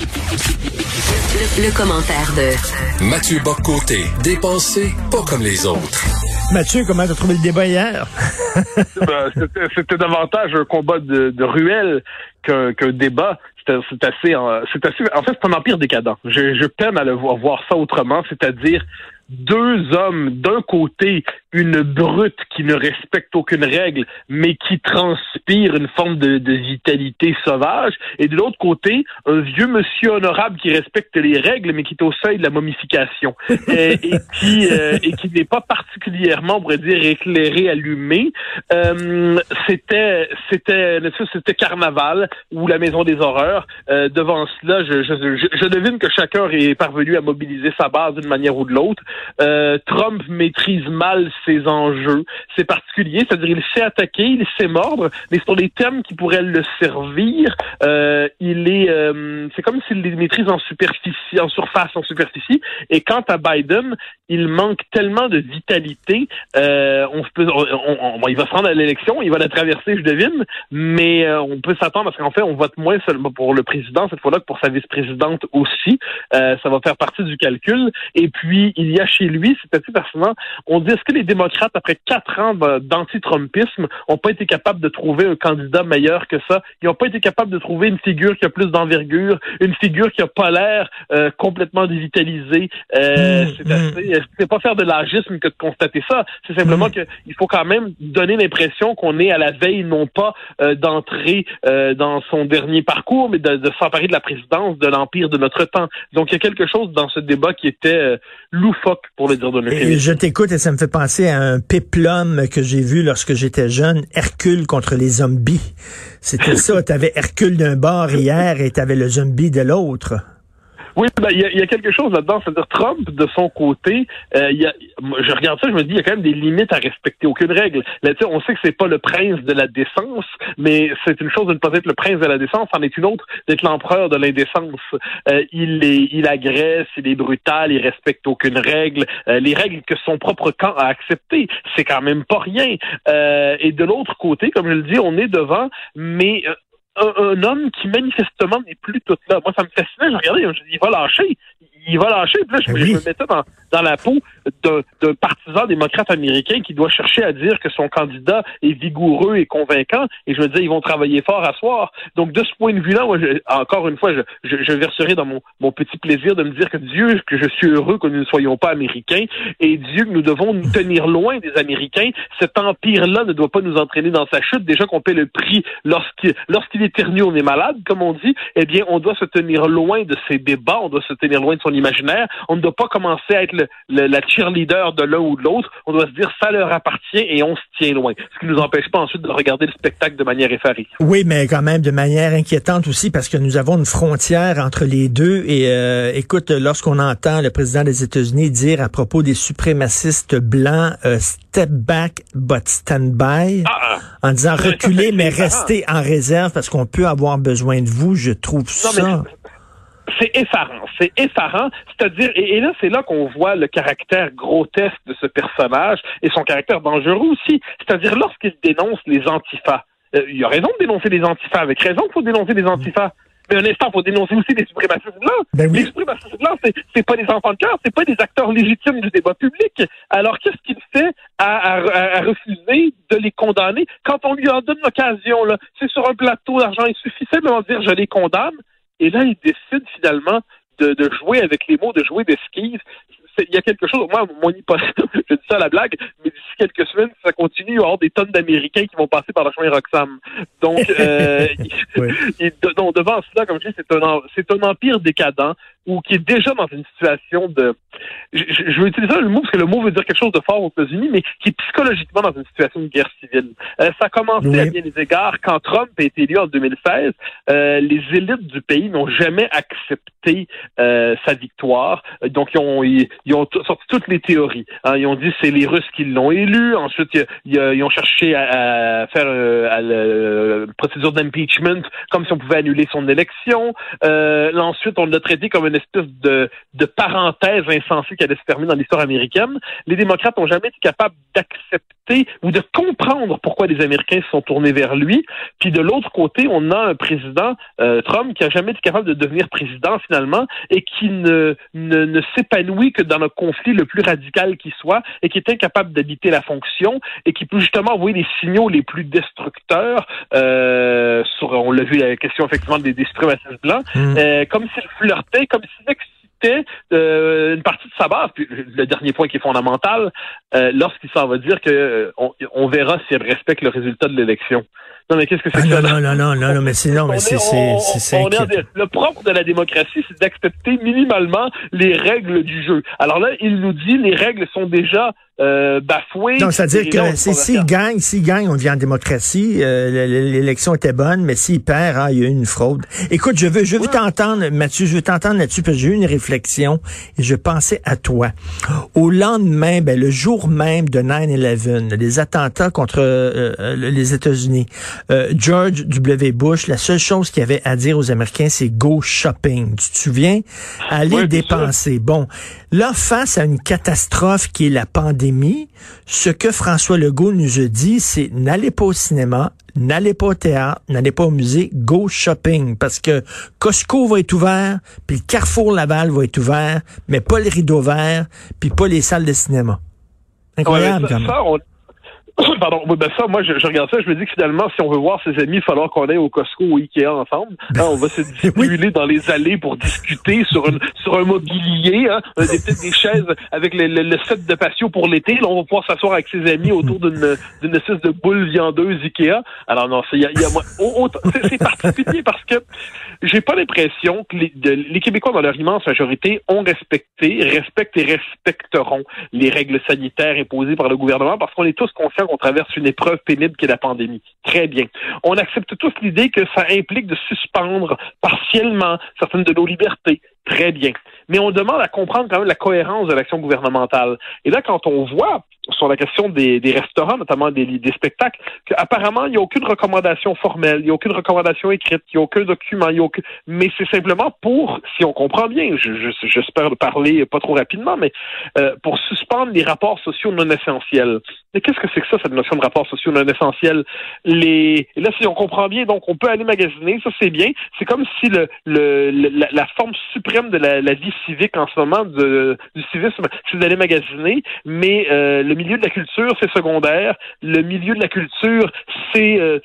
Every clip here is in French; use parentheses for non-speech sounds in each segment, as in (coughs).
Le, commentaire de Mathieu Boccoté, dépensé pas comme les autres. Mathieu, comment tu as trouvé le débat hier? (laughs) Ben, c'était davantage un combat de, de ruelle qu'un débat. C'est assez, c'est assez, en fait, c'est un empire décadent. Je, je peine à le voir, voir ça autrement, c'est-à-dire deux hommes, d'un côté, une brute qui ne respecte aucune règle, mais qui transpire une forme de, de vitalité sauvage, et de l'autre côté, un vieux monsieur honorable qui respecte les règles, mais qui est au seuil de la momification, (laughs) et, qui euh, et qui n'est pas particulièrement, on pourrait dire, éclairé, allumé. Euh, c'était c'était c'était carnaval ou la maison des horreurs. Euh, devant cela, je, je, je, devine que chacun est parvenu à mobiliser sa base d'une manière ou de l'autre. Euh, Trump maîtrise mal ses enjeux. C'est particulier, c'est-à-dire il sait attaquer, il sait mordre, mais sur les termes qui pourraient le servir, euh, il est, euh, c'est comme s'il les maîtrise en superficie, en surface, en superficie. Et quant à Biden, il manque tellement de vitalité. Euh, on peut, on, il va se rendre à l'élection, il va la traverser, je devine, mais on peut s'attendre parce qu'en fait, on vote moins seulement pour le président cette fois-là que pour sa vice-présidente aussi. ça va faire partie du calcul. Et puis il y a chez lui, c'est assez fascinant. On dit est-ce que les démocrates, après quatre ans d'anti-Trumpisme, n'ont pas été capables de trouver un candidat meilleur que ça? Ils n'ont pas été capables de trouver une figure qui a plus d'envergure, une figure qui a pas l'air euh, complètement dévitalisée. Euh, mmh, mmh. C'est pas faire de l'agisme que de constater ça. C'est simplement mmh. qu'il faut quand même donner l'impression qu'on est à la veille, non pas euh, d'entrer dans son dernier parcours, mais de, de s'emparer de la présidence de l'empire de notre temps. Donc il y a quelque chose dans ce débat qui était loufoque pour le dire de et Je t'écoute et ça me fait penser à un péplum que j'ai vu lorsque j'étais jeune, Hercule contre les zombies. C'était (laughs) ça, t'avais Hercule d'un bord hier et t'avais le zombie de l'autre. Oui, ben, il y, a, quelque chose là-dedans. C'est-à-dire, Trump, de son côté, euh, y a, je regarde ça, je me dis, il y a quand même des limites à respecter. Aucune règle. Là, on sait que c'est pas le prince de la décence, mais c'est une chose de ne pas être le prince de la décence, en est une autre d'être l'empereur de l'indécence. Euh, il est, il agresse, il est brutal, il respecte aucune règle. Euh, les règles que son propre camp a acceptées, c'est quand même pas rien. Euh, et de l'autre côté, comme je le dis, on est devant, mais un, homme qui manifestement n'est plus tout là. Moi, ça me fascinait. Je regardais, je dis, il va lâcher il va lâcher. Puis là, je, me mettais dans, dans la peau d'un partisan démocrate américain qui doit chercher à dire que son candidat est vigoureux et convaincant. Et je me disais, ils vont travailler fort à soir. Donc, de ce point de vue-là, encore une fois, je, je, verserai dans mon, mon petit plaisir de me dire que Dieu, que je suis heureux que nous ne soyons pas américains, et Dieu, que nous devons nous tenir loin des Américains. Cet empire-là ne doit pas nous entraîner dans sa chute. Déjà qu'on paie le prix lorsqu'il lorsqu'il éternue, on est malade, comme on dit. Eh bien, on doit se tenir loin de ces débats, on doit se tenir loin de son imaginaire. On ne doit pas commencer à être le, la cheerleader de l'un ou de l'autre. On doit se dire ça leur appartient et on se tient loin. Ce qui ne nous empêche pas ensuite de regarder le spectacle de manière effarée. Oui, mais quand même de manière inquiétante aussi parce que nous avons une frontière entre les deux. Et euh, écoute, lorsqu'on entend le président des États-Unis dire à propos des suprémacistes blancs, euh, step back but stand by, ah, ah. en disant reculer mais rester en réserve parce qu'on peut avoir besoin de vous, je trouve ça c'est effarant. C'est effarant. C'est-à-dire, et, là, c'est là qu'on voit le caractère grotesque de ce personnage et son caractère dangereux aussi. C'est-à-dire, lorsqu'il dénonce les antifas, euh, il a raison de dénoncer les antifas, avec raison qu'il faut dénoncer les antifas. Mais un instant, il faut dénoncer aussi les suprémacistes blancs. Ben les suprémacistes blancs, c'est, pas des enfants de cœur, c'est pas des acteurs légitimes du débat public. Alors, qu'est-ce qu'il fait à, à, refuser de les condamner? Quand on lui en donne l'occasion, là? C'est sur un plateau d'argent, de dire je les condamne. Et là, il décide finalement de, de jouer avec les mots, de jouer d'esquive. Il y a quelque chose, moi, mon hypothèse, (laughs) je dis ça à la blague, mais d'ici quelques semaines, ça continue, il y avoir des tonnes d'Américains qui vont passer par le chemin Roxham. Donc, (laughs) euh, donc devant cela, comme je dis, c'est un, c'est un empire décadent ou qui est déjà dans une situation de je, je, veux utiliser le mot parce que le mot veut dire quelque chose de fort aux États-Unis, mais qui est psychologiquement dans une situation de guerre civile. Euh, ça a commencé à bien des égards quand Trump a été élu en 2016. Euh, les élites du pays n'ont jamais accepté euh, sa victoire. Donc, ils ont, ils, ont sorti toutes les théories. Hein. Ils ont dit c'est les Russes qui l'ont élu. Ensuite, ils, ont cherché à, faire à la procédure d'impeachment comme si on pouvait annuler son élection. ensuite, on l'a traité comme une espèce de, de parenthèse insensée qui allait se terminer dans l'histoire américaine. Les démocrates n'ont jamais été capables d'accepter ou de comprendre pourquoi les Américains se sont tournés vers lui. Puis de l'autre côté, on a un président euh, Trump qui a jamais été capable de devenir président finalement et qui ne, ne, ne s'épanouit que dans le conflit le plus radical qui soit et qui est incapable d'habiter la fonction et qui peut justement envoyer les signaux les plus destructeurs euh, sur, on l'a vu la question effectivement des, des suprémacistes blancs, mm. euh, comme s'il flirtait, comme s'il euh, une partie de sa base. Puis le dernier point qui est fondamental, euh, lorsqu'il s'en va dire que euh, on, verra si elle respecte le résultat de l'élection. Non, mais qu'est-ce que c'est ah, que ça? Non, non, non, non, non, mais c'est non, mais c'est c'est Le propre de la démocratie, c'est d'accepter minimalement les règles du jeu. Alors là, il nous dit les règles sont déjà euh, bafoué. Donc, c'est-à-dire que s'il gagne, s'il gagne, on vient en démocratie. Euh, l'élection était bonne, mais s'il perd, ah, il y a eu une fraude. Écoute, je veux, je veux t'entendre, Mathieu, je veux t'entendre là-dessus parce que j'ai eu une réflexion et je pensais à toi. Au lendemain, ben, le jour même de 9-11, les attentats contre euh, euh, les États-Unis, George W. Bush, la seule chose qu'il avait à dire aux Américains, c'est go shopping. Tu te souviens? Aller dépenser. Bon, là, face à une catastrophe qui est la pandémie, ce que François Legault nous a dit, c'est n'allez pas au cinéma, n'allez pas au théâtre, n'allez pas au musée, go shopping. Parce que Costco va être ouvert, puis le Carrefour Laval va être ouvert, mais pas le rideau vert, puis pas les salles de cinéma. Incroyable, quand même. (coughs) Pardon, ben ça, moi, je, regarde ça, je me dis que finalement, si on veut voir ses amis, il va falloir qu'on aille au Costco ou Ikea ensemble. Ben, hein, on va se (laughs) distribuer dans les allées pour discuter sur une, sur un mobilier, hein, des, peut-être des chaises avec le, le, set de patio pour l'été. Là, on va pouvoir s'asseoir avec ses amis autour d'une d'une espèce de boule viandeuse Ikea. Alors non, c'est y a, y a, c'est particulier parce que j'ai pas l'impression que les, les Québécois, dans leur immense majorité, ont respecté, respectent et respecteront les règles sanitaires imposées par le gouvernement parce qu'on est tous conscients qu'on traverse une épreuve pénible qui est la pandémie. Très bien. On accepte tous l'idée que ça implique de suspendre partiellement certaines de nos libertés. Très bien. Mais on demande à comprendre quand même la cohérence de l'action gouvernementale. Et là, quand on voit sur la question des, restaurants, notamment des, spectacles, qu'apparemment, il n'y a aucune recommandation formelle, il n'y a aucune recommandation écrite, il n'y a aucun document, il y a aucun... mais c'est simplement pour, si on comprend bien, j'espère je, parler pas trop rapidement, mais euh, pour suspendre les rapports sociaux non essentiels. Mais qu'est-ce que c'est que ça, cette notion de rapports sociaux non essentiels? Les... là, si on comprend bien, donc on peut aller magasiner, ça c'est bien. C'est comme si le, le, la, forme suprême de la, vie civique en ce moment, de, du civisme, c'est d'aller magasiner, mais euh, le milieu de la culture, c'est secondaire. Le milieu de la culture, c'est euh,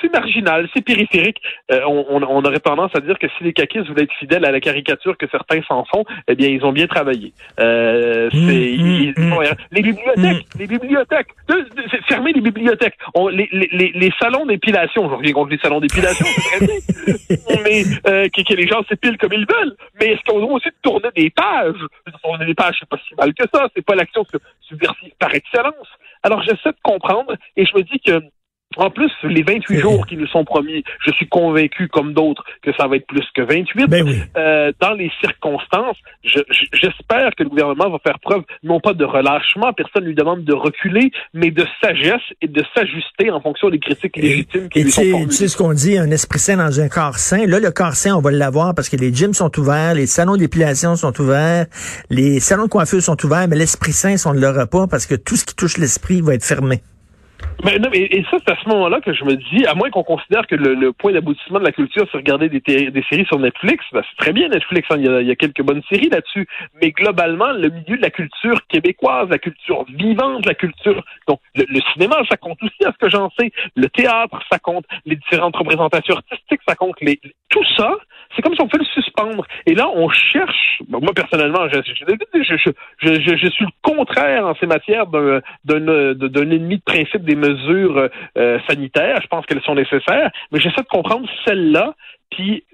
c'est marginal, c'est périphérique. Euh, on, on, aurait tendance à dire que si les caquistes voulaient être fidèles à la caricature que certains s'en font, eh bien, ils ont bien travaillé. Euh, mmh, mmh, mmh. les bibliothèques, les bibliothèques, fermer les bibliothèques. les, les, les, salons d'épilation, je reviens contre les salons d'épilation, c'est très bien, (laughs) mais que, que, les gens s'épilent comme ils veulent. Mais est-ce qu'on doit aussi tourner des pages? Tourner des pages, c'est pas si mal que ça. C'est pas l'action subversive par excellence. Alors j'essaie de comprendre et je me dis que en plus, les 28 jours qui nous sont promis, je suis convaincu, comme d'autres, que ça va être plus que 28. Ben euh, dans les circonstances, j'espère que le gouvernement va faire preuve, non pas de relâchement, personne ne lui demande de reculer, mais de sagesse et de s'ajuster en fonction des critiques légitimes qui lui sont formulées. Tu sais ce qu'on dit, un esprit sain dans un corps sain. Là, le corps sain, on va l'avoir parce que les gyms sont ouverts, les salons d'épilation sont ouverts, les salons de coiffure sont ouverts, mais l'esprit sain, on ne l'aura pas parce que tout ce qui touche l'esprit va être fermé. Mais non, et ça, c'est à ce moment-là que je me dis, à moins qu'on considère que le, point d'aboutissement de la culture, c'est regarder des, des séries sur Netflix, ben, c'est très bien Netflix, hein, il, y a, quelques bonnes séries là-dessus, mais globalement, le milieu de la culture québécoise, la culture vivante, la culture... Donc, le, cinéma, ça compte aussi, à ce que j'en sais, le théâtre, ça compte, les différentes représentations artistiques, ça compte, les, tout ça, c'est comme si on fait le suspendre. Et là, on cherche, moi personnellement, je, je, je, suis le contraire en ces matières d'un ennemi de principe des mesures euh, sanitaires. Je pense qu'elles sont nécessaires, mais j'essaie de comprendre celle-là, puis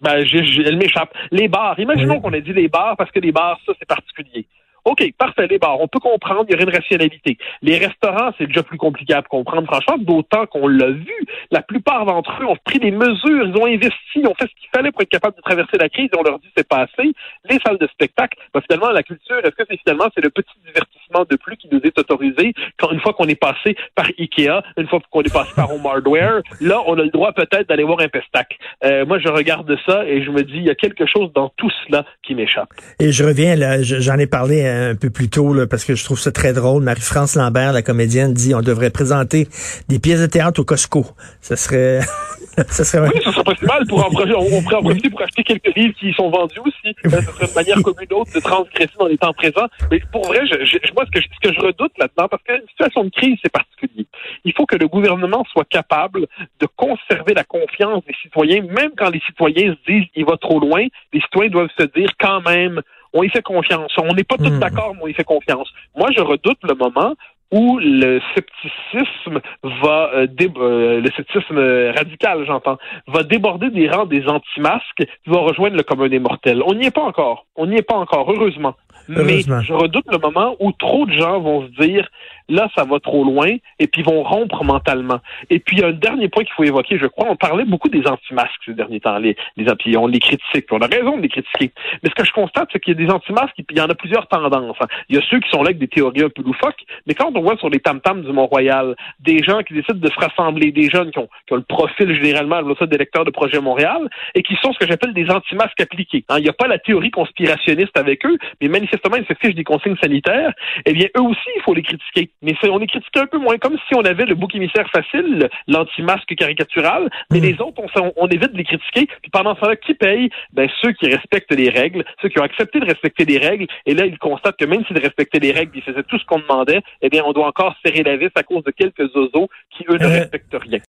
ben, elle m'échappe. Les bars, imaginons qu'on ait dit les bars parce que les bars, ça, c'est particulier. OK, parfait, les bars, on peut comprendre, il y aurait une rationalité. Les restaurants, c'est déjà plus compliqué à comprendre, franchement, d'autant qu'on l'a vu. La plupart d'entre eux ont pris des mesures, ils ont investi, ils ont fait ce qu'il fallait pour être capable de traverser la crise, on leur dit c'est pas assez. Les salles de spectacle, ben, finalement, la culture, est-ce que c'est finalement c'est le petit divertissement de plus qui nous est autorisé quand une fois qu'on est passé par Ikea, une fois qu'on est passé par Home Hardware, là, on a le droit peut-être d'aller voir un pestac. Euh, moi, je regarde ça et je me dis, il y a quelque chose dans tout cela qui m'échappe. Et je reviens, là, j'en ai parlé un peu plus tôt, là, parce que je trouve ça très drôle. Marie-France Lambert, la comédienne, dit on devrait présenter des pièces de théâtre au Costco. Ça serait... (laughs) ça serait... Oui, ça serait pas si mal. Pour en, on pourrait en profiter pour acheter quelques livres qui sont vendus aussi. Ce serait une manière comme une autre de transgresser dans les temps présents. Mais pour vrai, je, je, moi, ce que, ce que je redoute là-dedans, parce qu'une situation de crise, c'est particulier. Il faut que le gouvernement soit capable de conserver la confiance des citoyens, même quand les citoyens se disent il va trop loin. Les citoyens doivent se dire quand même on y fait confiance. On n'est pas tous hmm. d'accord, mais on y fait confiance. Moi, je redoute le moment où le scepticisme va euh, euh, le scepticisme radical, j'entends, va déborder des rangs des anti-masques qui vont rejoindre le commun des mortels. On n'y est pas encore. On n'y est pas encore, heureusement. Mais je redoute le moment où trop de gens vont se dire là, ça va trop loin, et puis vont rompre mentalement. Et puis, il y a un dernier point qu'il faut évoquer, je crois, on parlait beaucoup des anti-masques ces derniers temps, les, les on les critique, on a raison de les critiquer. Mais ce que je constate, c'est qu'il y a des anti-masques, et puis il y en a plusieurs tendances. Hein. Il y a ceux qui sont là avec des théories un peu loufoques, mais quand on voit sur les tam-tams du Mont-Royal, des gens qui décident de se rassembler, des jeunes qui ont, qui ont le profil généralement, ça, des lecteurs de Projet Montréal, et qui sont ce que j'appelle des anti-masques appliqués. Hein. Il n'y a pas la théorie conspirationniste avec eux, mais manifestement, ils se fichent des consignes sanitaires. Eh bien, eux aussi, il faut les critiquer. Mais on les critique un peu moins, comme si on avait le bouc émissaire facile, l'anti-masque caricatural, mais hmm. les autres, on, on, évite de les critiquer. Puis pendant ce temps-là, qui paye? Ben, ceux qui respectent les règles, ceux qui ont accepté de respecter les règles. Et là, ils constatent que même s'ils respectaient les règles, ils faisaient tout ce qu'on demandait, eh bien, on doit encore serrer la vis à cause de quelques oiseaux qui, eux, ne euh, respectent rien.